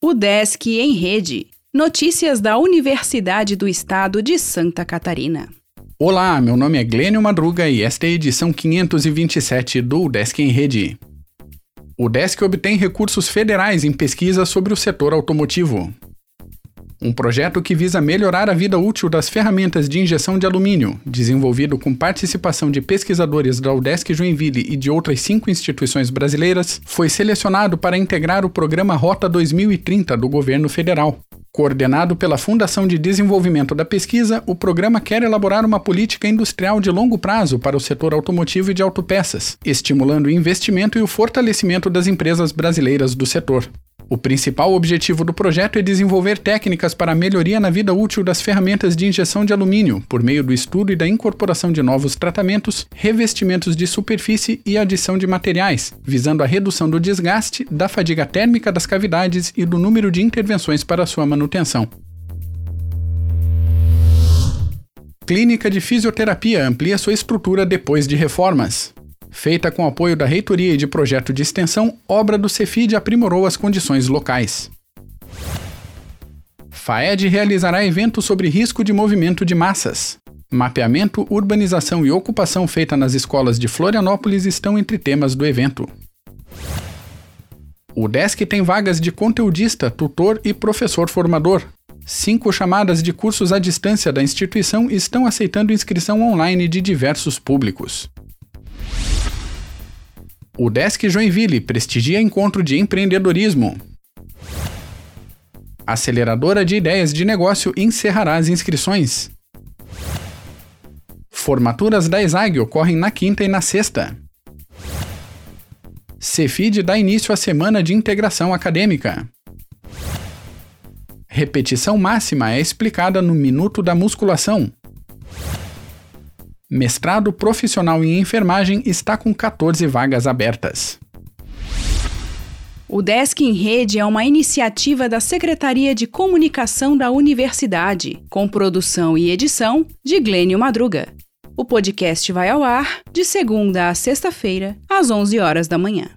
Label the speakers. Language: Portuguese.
Speaker 1: O Desk em Rede. Notícias da Universidade do Estado de Santa Catarina.
Speaker 2: Olá, meu nome é Glênio Madruga e esta é a edição 527 do Desk em Rede. O Desk obtém recursos federais em pesquisa sobre o setor automotivo. Um projeto que visa melhorar a vida útil das ferramentas de injeção de alumínio, desenvolvido com participação de pesquisadores da UDESC Joinville e de outras cinco instituições brasileiras, foi selecionado para integrar o programa Rota 2030 do governo federal. Coordenado pela Fundação de Desenvolvimento da Pesquisa, o programa quer elaborar uma política industrial de longo prazo para o setor automotivo e de autopeças, estimulando o investimento e o fortalecimento das empresas brasileiras do setor. O principal objetivo do projeto é desenvolver técnicas para a melhoria na vida útil das ferramentas de injeção de alumínio, por meio do estudo e da incorporação de novos tratamentos, revestimentos de superfície e adição de materiais, visando a redução do desgaste, da fadiga térmica das cavidades e do número de intervenções para sua manutenção. Clínica de Fisioterapia amplia sua estrutura depois de reformas. Feita com apoio da reitoria e de projeto de extensão, obra do Cefid aprimorou as condições locais. FAED realizará evento sobre risco de movimento de massas. Mapeamento, urbanização e ocupação feita nas escolas de Florianópolis estão entre temas do evento. O DESC tem vagas de conteudista, tutor e professor formador. Cinco chamadas de cursos à distância da instituição estão aceitando inscrição online de diversos públicos. O Desk Joinville prestigia encontro de empreendedorismo. Aceleradora de Ideias de Negócio encerrará as inscrições. Formaturas da ESAG ocorrem na quinta e na sexta. Cefid dá início à Semana de Integração Acadêmica. Repetição máxima é explicada no Minuto da Musculação. Mestrado profissional em enfermagem está com 14 vagas abertas.
Speaker 1: O Desk em Rede é uma iniciativa da Secretaria de Comunicação da Universidade, com produção e edição de Glênio Madruga. O podcast vai ao ar de segunda a sexta-feira, às 11 horas da manhã.